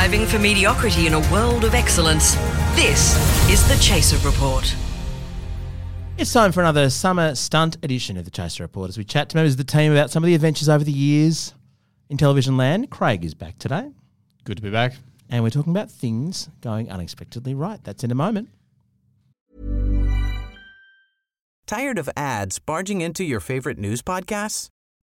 Striving for mediocrity in a world of excellence. This is the Chaser Report. It's time for another summer stunt edition of the Chaser Report as we chat to members of the team about some of the adventures over the years in television land. Craig is back today, Good to be back. and we're talking about things going unexpectedly right. That's in a moment. Tired of ads barging into your favorite news podcasts?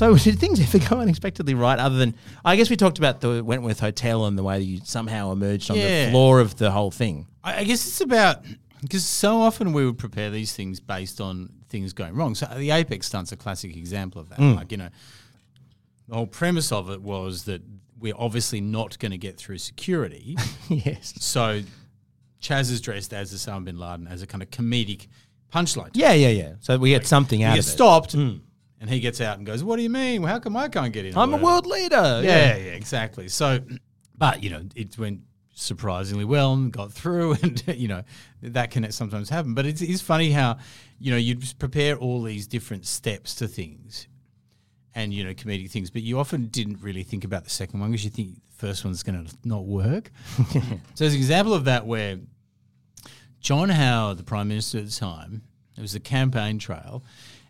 So, did things ever go unexpectedly right? Other than, I guess we talked about the Wentworth Hotel and the way that you somehow emerged on Yeah. the floor of the whole thing. I I guess it's about because so often we would prepare these things based on things going wrong. So the Apex stunt's a classic example of that. Mm. Like you know, the whole premise of it was that we're obviously not going to get through security. yes. so Chas is dressed as Osama bin Laden as a kind of comedic punchline. Yeah, yeah, yeah. So we get something out of it. stopped, mm. And he gets out and goes, "What do you mean? Well, how come I can't get in?" I'm a world leader. Yeah, yeah, exactly. So, but you know, it went surprisingly well and got through, and you know that can sometimes happen. But it's, it's funny how you know you prepare all these different steps to things, and you know comedic things, but you often didn't really think about the second one because you think the first one's going to not work. so there's an example of that where John Howard, the Prime Minister at the time, it was the campaign trail,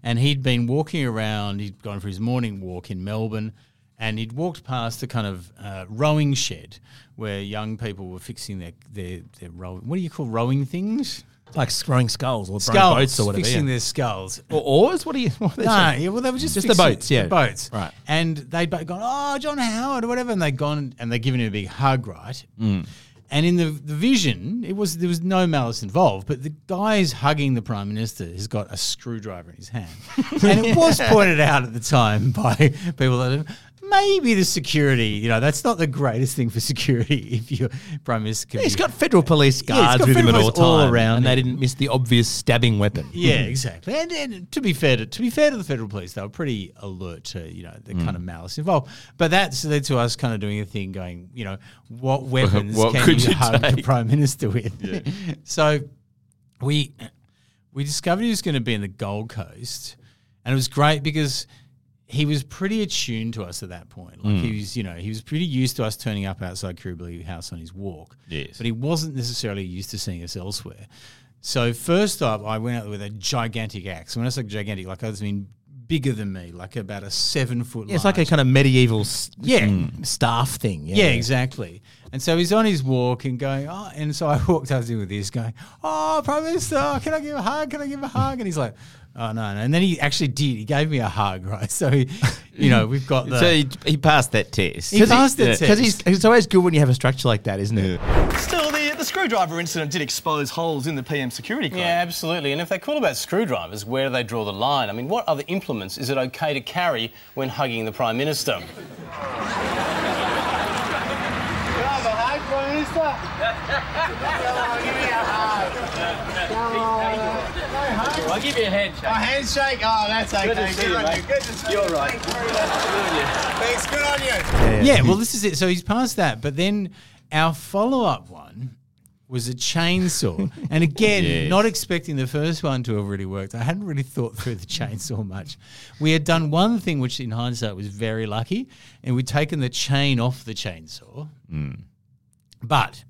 and he'd been walking around, he'd gone for his morning walk in Melbourne, and he'd walked past a kind of uh, rowing shed where young people were fixing their, their, their rowing. What do you call rowing things? Like rowing sculls or Sculls. boats or whatever. Fixing yeah. their sculls. Or oars? What are you? What are they No, yeah, well, they were just Just the boats, yeah. the boats, Right. And they'd gone, oh, John Howard or whatever, and they'd gone and they'd given him a big hug, right? Mm. And in the the vision, it was there was no malice involved, but the guy who's hugging the prime minister has got a screwdriver in his hand, and it was pointed out at the time by people that maybe the security, you know, that's not the greatest thing for security if your prime minister. Can He's got federal police guards got with him at all all around and they didn't miss the obvious stabbing weapon. Yeah, exactly. And, and to be fair to to be fair to the federal police, they were pretty alert to you know the kind of mm. malice involved. But that's led to us kind of doing a thing, going, you know, what uh-huh, weapons What can could you you hug the prime minister with? so we we discovered he was going to be in the Gold Coast, and it was great because he was pretty attuned to us at that point. Like he was, you know, he was pretty used to us turning up outside Kirribilli House on his walk. Yes. But he wasn't necessarily used to seeing us elsewhere. So first up, I went out with a gigantic axe. When I say gigantic, like I mean bigger than me, like about a seven foot. Yeah, it's like a kind of medieval s- Yeah. mm, staff thing. Yeah, Yeah, exactly. And so he's on his walk and going, oh, and so I walked up to him with this, going, oh, Prime Minister, can I give a hug? Can I give a hug? And he's like, oh, no, no. And then he actually did. He gave me a hug, right? So, he, you know, we've got the. So he, he passed that test. He passed the test. Because it's always good when you have a structure like that, isn't it? Still, the, the screwdriver incident did expose holes in the PM security code. Yeah, absolutely. And if they're cool about screwdrivers, where do they draw the line? I mean, what other implements is it okay to carry when hugging the Prime Minister? I'll give you a handshake. A handshake? Oh, that's okay. Good to see you, on mate. Good to see You're you. right. Thanks. Good on you. yeah, well, this is it. So he's passed that. But then our follow up one was a chainsaw. and again, Yes. not expecting the first one to have really worked. I hadn't really thought through the chainsaw much. We had done one thing, which in hindsight was very lucky, and we'd taken the chain off the chainsaw. Hmm. But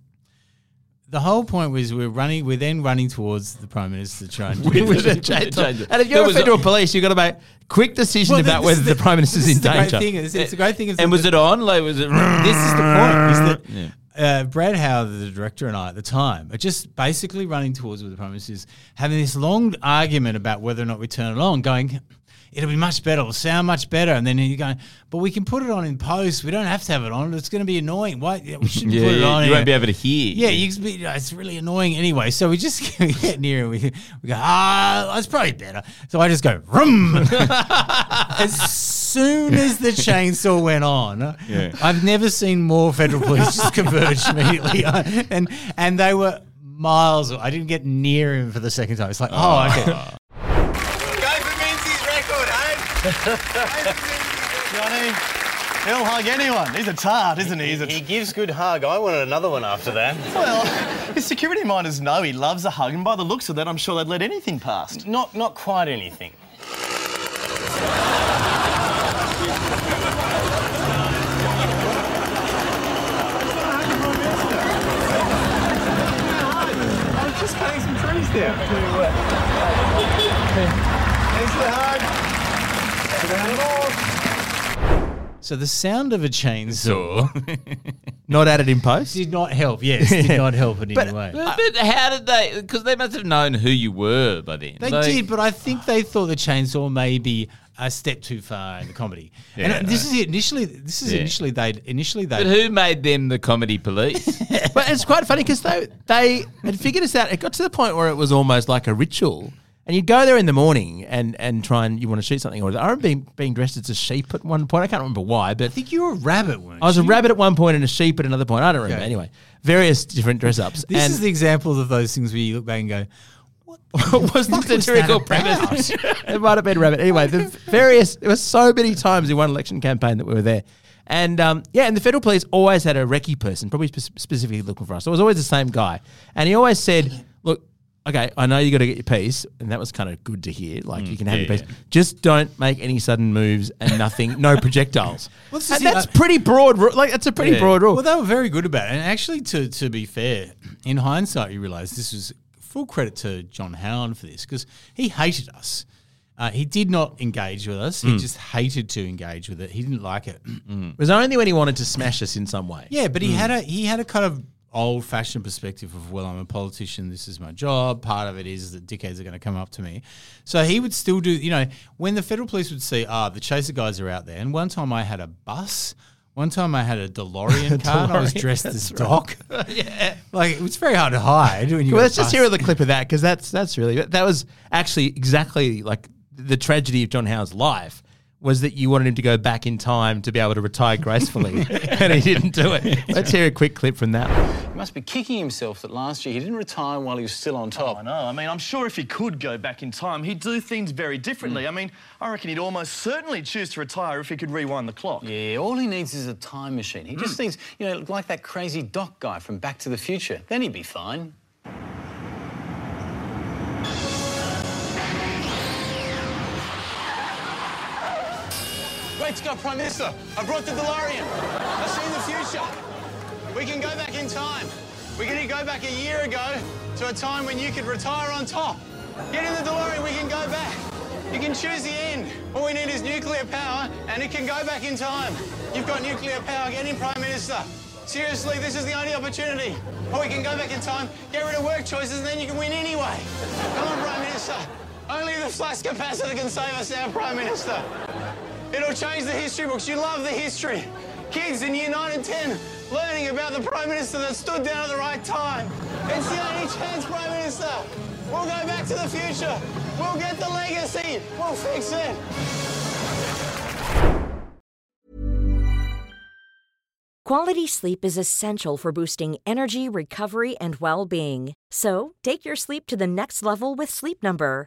the whole point was we're running, we're then running towards the Prime Minister to try and With a chainsaw. And if you're a federal police, you've got to make quick decision Well, about whether is the, prime minister's in the danger. Great thing. It's, it's a great thing. is and was the- it on? Like, was it? this is the point is that uh, Brad Howard, the director, and I at the time are just basically running towards where the Prime Minister is having this long argument about whether or not we turn it on, going, it'll be much better, it'll sound much better. And then you're going, but we can put it on in post. We don't have to have it on. It's going to be annoying. Why? yeah, We shouldn't Yeah, put it on. you won't be able to hear. Yeah, you be, you know, it's really annoying anyway. So we just get near and we, we go, ah, that's probably better. So I just go, rum. as soon as the chainsaw went on, I've never seen more federal police just converge immediately, and and they were miles. I didn't get near him for the second time. It's like, oh, okay. Johnny, he'll hug anyone. He's a tart, isn't he? He's a He gives good hug. I wanted another one after that. well, his security minders know he loves a hug, and by the looks of that, I'm sure they'd let anything past. Not not quite anything. I'm just cutting some trees down. Thanks for the hug. So the sound of a chainsaw Not added in post. did not help. Yes, did not help in any way. But, uh, but how did they? Because they must have known who you were by then. They did, but I think they thought the chainsaw may be a step too far in the comedy. Uh, yeah, and this is initially. This is Yeah. initially they initially they. But who made them the comedy police? but it's quite funny because they they had figured us out. It got to the point where it was almost like a ritual. And you'd go there in the morning and, and try and you want to shoot something. Or I remember being, being dressed as a sheep at one point. I can't remember why, but I think you were a rabbit, weren't I was a rabbit at one point and a sheep at another point. I don't remember. Okay. Anyway, various different dress ups. This and is the example of those things where you look back and go, what was the satirical premise? it might have been rabbit. Anyway, the various there were so many times in one election campaign that we were there. And um, yeah, and the federal police always had a recce person, probably spe- specifically looking for us. So it was always the same guy, and he always said, "Look, okay, I know you got to get your piece," and that was kind of good to hear. Like you mm, can have your piece, just don't make any sudden moves and nothing, no projectiles. Well, this is and it, that's pretty broad. ru- Like that's a pretty Yeah. broad rule. Well, they were very good about it. And actually, to to be fair, in hindsight, you realise this was full credit to John Howard for this because he hated us. Uh, he did not engage with us. He mm. just hated to engage with it. He didn't like it. Mm. it was only when he wanted to smash us in some way. Yeah, but he had a he had a kind of old fashioned perspective of well, I'm a politician. This is my job. Part of it is that dickheads are going to come up to me. So he would still do. You know, when the federal police would see, ah, the chaser guys are out there. And one time I had a bus. One time I had a DeLorean car and I was dressed as Doc. yeah, like it was very hard to hide when you. Well, let's just hear the clip of that because that's that's really that was actually exactly like the tragedy of John Howe's life was that you wanted him to go back in time to be able to retire gracefully, and he didn't do it. Let's hear a quick clip from that. He must be kicking himself that last year he didn't retire while he was still on oh, top. I know. I mean, I'm sure if he could go back in time, he'd do things very differently. Mm. I mean, I reckon he'd almost certainly choose to retire if he could rewind the clock. Yeah, all he needs is a time machine. He just hmm. needs, you know, like that crazy doc guy from Back to the Future. Then he'd be fine. Great Scott Prime Minister, I brought the DeLorean. I've seen the future. We can go back in time. We can go back a year ago to a time when you could retire on top. Get in the DeLorean, we can go back. You can choose the end. All we need is nuclear power, and it can go back in time. You've got nuclear power. Get in, Prime Minister. Seriously, this is the only opportunity. Or we can go back in time, get rid of work choices, and then you can win anyway. Come on, Prime Minister. Only the flux capacitor can save us now, Prime Minister. It'll change the history books. You love the history. Kids in year 9 and 10 learning about the Prime Minister that stood down at the right time. It's the only chance, Prime Minister. We'll go back to the future. We'll get the legacy. We'll fix it. Quality sleep is essential for boosting energy, recovery, and well being. So, take your sleep to the next level with Sleep Number.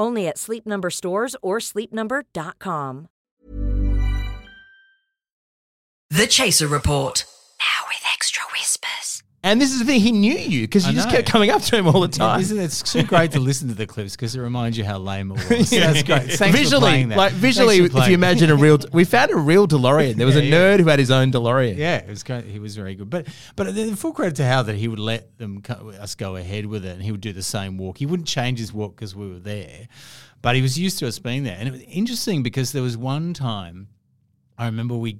Only at Sleep Number stores or sleepnumber.com. The Chaser Report. Now with extra whispers. And this is the thing, he knew you because you I just know. kept coming up to him all the time. Isn't it it's so great to listen to the clips because it reminds you how lame it was. That's great. Thanks for visually, playing that. like Thanks visually, for if playing you that. imagine a real, we found a real DeLorean. There was a Yeah, yeah. nerd who had his own DeLorean. Yeah, it was great. He was very good. But but the full credit to Hal that he would let them co- us go ahead with it, and he would do the same walk. He wouldn't change his walk because we were there, but he was used to us being there. And it was interesting because there was one time I remember we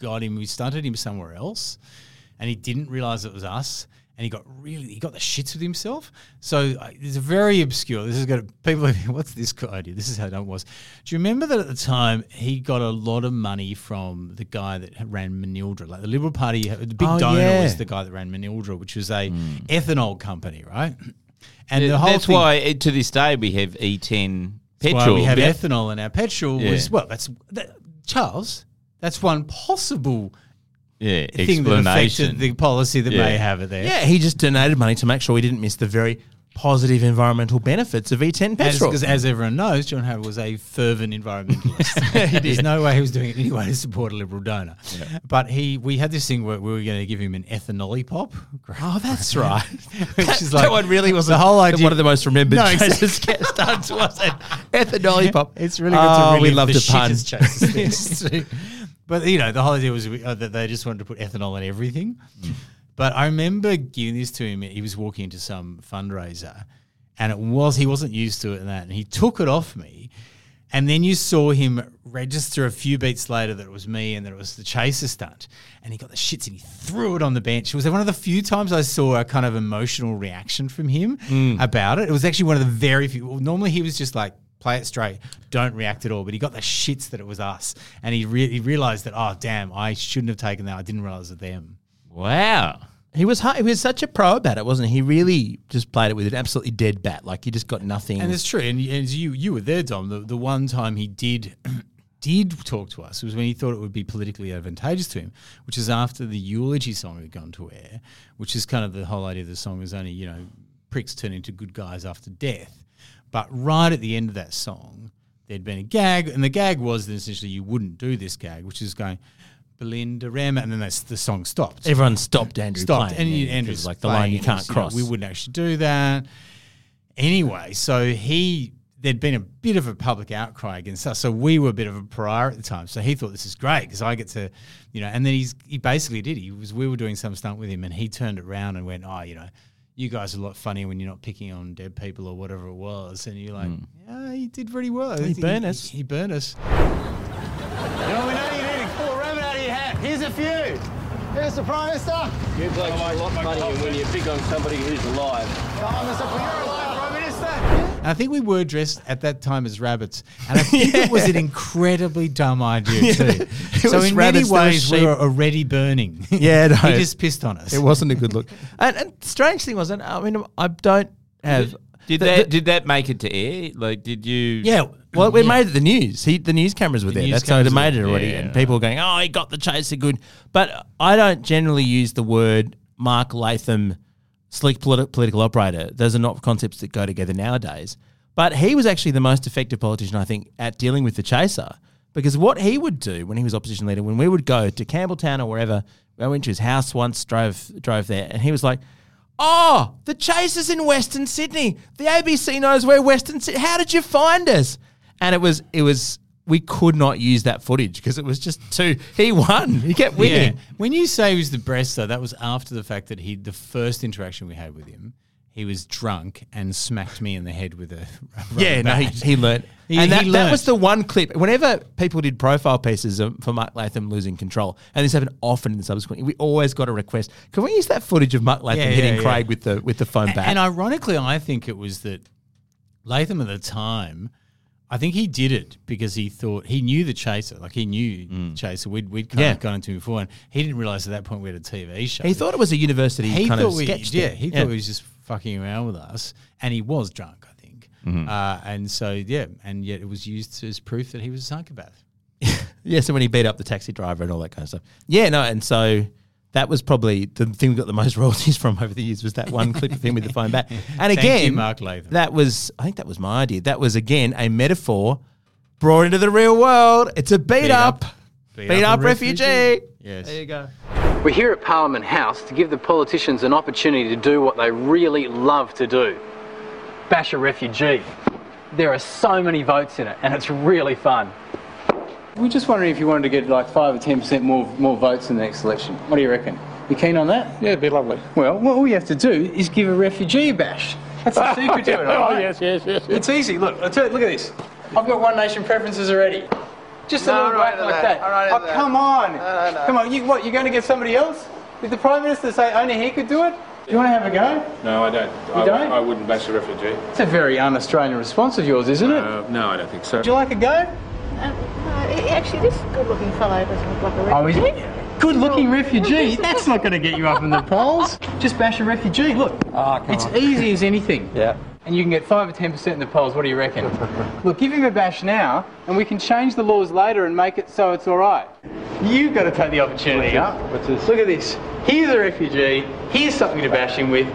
got him. We started him somewhere else, and he didn't realize it was us. And he got really, he got the shits with himself. So uh, it's a very obscure. This is going to people. are What's this idea? This is how dumb it was. Do you remember that at the time he got a lot of money from the guy that ran Manildra, like the Liberal Party? The big Oh, donor yeah. was the guy that ran Manildra, which was a ethanol company, right? And the whole That's thing- why uh, to this day we have E10 petrol. we have Yeah. ethanol in our petrol. Yeah. Was well, that's that, Charles. That's one possible yeah, thing that affected the policy that Yeah. may have it there. Yeah, he just donated money to make sure we didn't miss the very positive environmental benefits of E10 petrol. because as everyone knows, John Howard was a fervent environmentalist. There's no way he was doing it anyway to support a liberal donor. But he, we had this thing where we were going to give him an ethanol pop. oh, that's right. Which that, is that like one really was the whole idea. one of the most remembered No, chases gets done to us at ethanol pop. It's really good oh, to we relive love the to pun. chases things. But you know, the whole idea was uh, that they just wanted to put ethanol in everything. But I remember giving this to him. He was walking into some fundraiser, and it was he wasn't used to it and that, and he took it off me. And then you saw him register a few beats later that it was me and that it was the chaser stunt. And he got the shits and he threw it on the bench. It was one of the few times I saw a kind of emotional reaction from him about it. It was actually one of the very few. well, Normally he was just like, play it straight, don't react at all. But he got the shits that it was us. And he, re- he realized that, oh, damn, I shouldn't have taken that. I didn't realize it them. wow. He was hu- he was such a pro about it, wasn't he? He really just played it with an absolutely dead bat. Like he just got nothing. And it's true. And, and you you were there, Dom. The, the one time he did did talk to us was when he thought it would be politically advantageous to him, which is after the eulogy song had gone to air, which is kind of the whole idea of the song is only, you know, pricks turn into good guys after death. But right at the end of that song, there'd been a gag, and the gag was that essentially you wouldn't do this gag, which is going, Belinda Rama, and then that's, the song stopped Everyone stopped Andrew stopped. playing. And yeah, Andrew's like the line you can't and, know, cross. we wouldn't actually do that. Anyway, so he there'd been a bit of a public outcry against us, so we were a bit of a pariah at the time. So he thought this is great because I get to, you know, and then he's he basically did. He was we were doing some stunt with him, and he turned it around and went, oh, you know. You guys are a lot funnier when you're not picking on dead people or whatever it was, and you're like, hmm. yeah, he did pretty well. He burned us. He, burned us. You know, we know you need to pull a rabbit out of your hat. Here's a few. Here's the Prime Minister. You blokes are a lot funnier when you pick on somebody who's alive. Oh, Prime Minister, you're Prime Minister. And I think we were dressed at that time as rabbits, and I think it was an incredibly dumb idea too. so was in rabbits, many ways, we were already burning. Yeah, no. he just pissed on us. It wasn't a good look. and, and strange thing was, and I mean, I don't have. Did the- that the- did that make it to air? Like, did you? yeah, well, we Yeah. made it the news. He, the news cameras were The there. That's how it cameras made it already. yeah, and people were going, "Oh, he got the chaser good," but I don't generally use the word Mark Latham, slick politi- political operator. Those are not concepts that go together nowadays. But he was actually the most effective politician, I think, at dealing with the chaser. Because what he would do when he was opposition leader, when we would go to Campbelltown or wherever, I went to his house once, drove drove there, and he was like, "Oh, the chaser's in Western Sydney. The ABC knows where Western Sydney. How did you find us?" And it was it was we could not use that footage because it was just too. He won. He kept yeah. winning. When you say he was the best, though, that was after the fact that he the first interaction we had with him, he was drunk and smacked me in the head with a Yeah, no, he, bat. he learned. He- and that, that was the one clip. Whenever people did profile pieces for Mark Latham losing control, and this happened often in the subsequent, we always got a request. Can we use that footage of Mark Latham Yeah, hitting yeah, Craig yeah. with the with the phone back? And ironically, I think it was that Latham at the time, I think he did it because he thought he knew the chaser, like he knew Chaser. We'd we'd kind Yeah. of gone into him before, and he didn't realize at that point we had a TV show. he thought it was a university he kind thought of we, sketch. yeah, he thought he was just fucking around with us, and he was drunk, I think. Uh, and so yeah, and yet it was used as proof that he was a psychopath. Yeah, so when he beat up the taxi driver and all that kind of stuff. Yeah, no, and so that was probably the thing we got the most royalties from over the years was that one clip of him with the phone back. And Thank again, you, Mark Latham. that was I think that was my idea. That was again a metaphor brought into the real world. It's a beat, Beat up, up. beat, Beat up, up refugee. refugee. Yes. There you go. We're here at Parliament House to give the politicians an opportunity to do what they really love to do bash a refugee. There are so many votes in it, and it's really fun. We're just wondering if you wanted to get like 5 or 10% more, more votes in the next election. What do you reckon? You keen on that? Yeah, it'd be lovely. Well, what all you have to do is give a refugee a bash. That's the secret to it, all Oh, yes, yes, yes. yes. It's easy. Look, I tell you, look at this. I've got One Nation preferences already. Just a No, little I'm right like that. that. I'm right at oh, that. come on. No, no, no. Come on. You, what, you're going to get somebody else? Did the Prime Minister say only he could do it? Do you want to have a go? No, I don't. You I, don't? I wouldn't bash a refugee. It's a very un-Australian response of yours, isn't it? Uh, no, I don't think so. Would you like a go? Actually, this good-looking fellow doesn't look like a Oh, refugee. he's good-looking refugee. That's not going to get you up in the polls. Just bash a refugee. Look, ah, it's easy as anything. Yeah. And you can get five or ten percent in the polls. What do you reckon? Look, give him a bash now, and we can change the laws later and make it so it's all right. You've got to take the opportunity, huh? What's this? Look at this. Here's a refugee. Here's something to bash him with.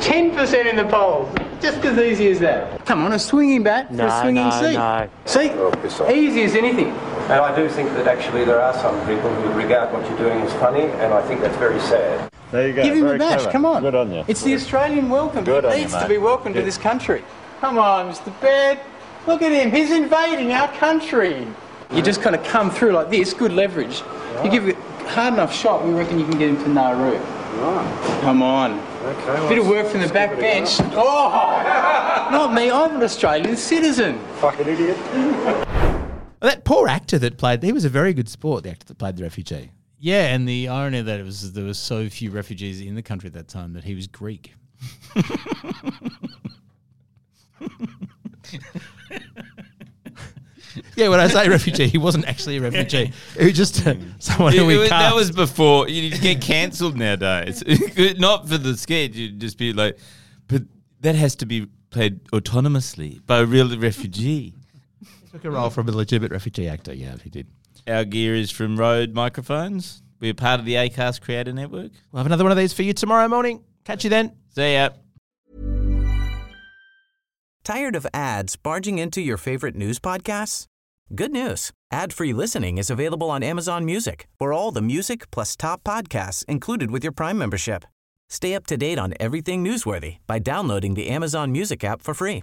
Ten percent in the polls. Just as easy as that. Come on, a swinging bat for a swinging no, seat. no. See, Oh, easy as anything. And I do think that actually there are some people who regard what you're doing as funny, and I think that's very sad. There you go. Give him Very a bash. clever. Come on. Good on you. It's the Australian welcome. Good he on you, needs to be welcomed to this country. Come on, Mr. Baird. Look at him. He's invading our country. You just kind of come through like this. Good leverage. You give it a hard enough shot, we reckon you can get him to Nauru. Come on. Okay, Bit of work from the back bench. Oh, not me. I'm an Australian citizen. Fucking idiot. That poor actor that played, he was a very good sport, the actor that played the refugee. Yeah, and the irony of that it was there were so few refugees in the country at that time that he was Greek. Yeah, when I say refugee, he wasn't actually a refugee. He was just uh, someone who we was- that was before you get cancelled nowadays. Not for the sketch, you'd just be like, but that has to be played autonomously by a real refugee. Took a role from a legitimate refugee actor. Yeah, he did. Our gear is from Rode Microphones. We're part of the ACAST Creator Network. We'll have another one of these for you tomorrow morning. Catch you then. See ya. Tired of ads barging into your favorite news podcasts? Good news. Ad-free listening is available on Amazon Music for all the music plus top podcasts included with your Prime membership. Stay up to date on everything newsworthy by downloading the Amazon Music app for free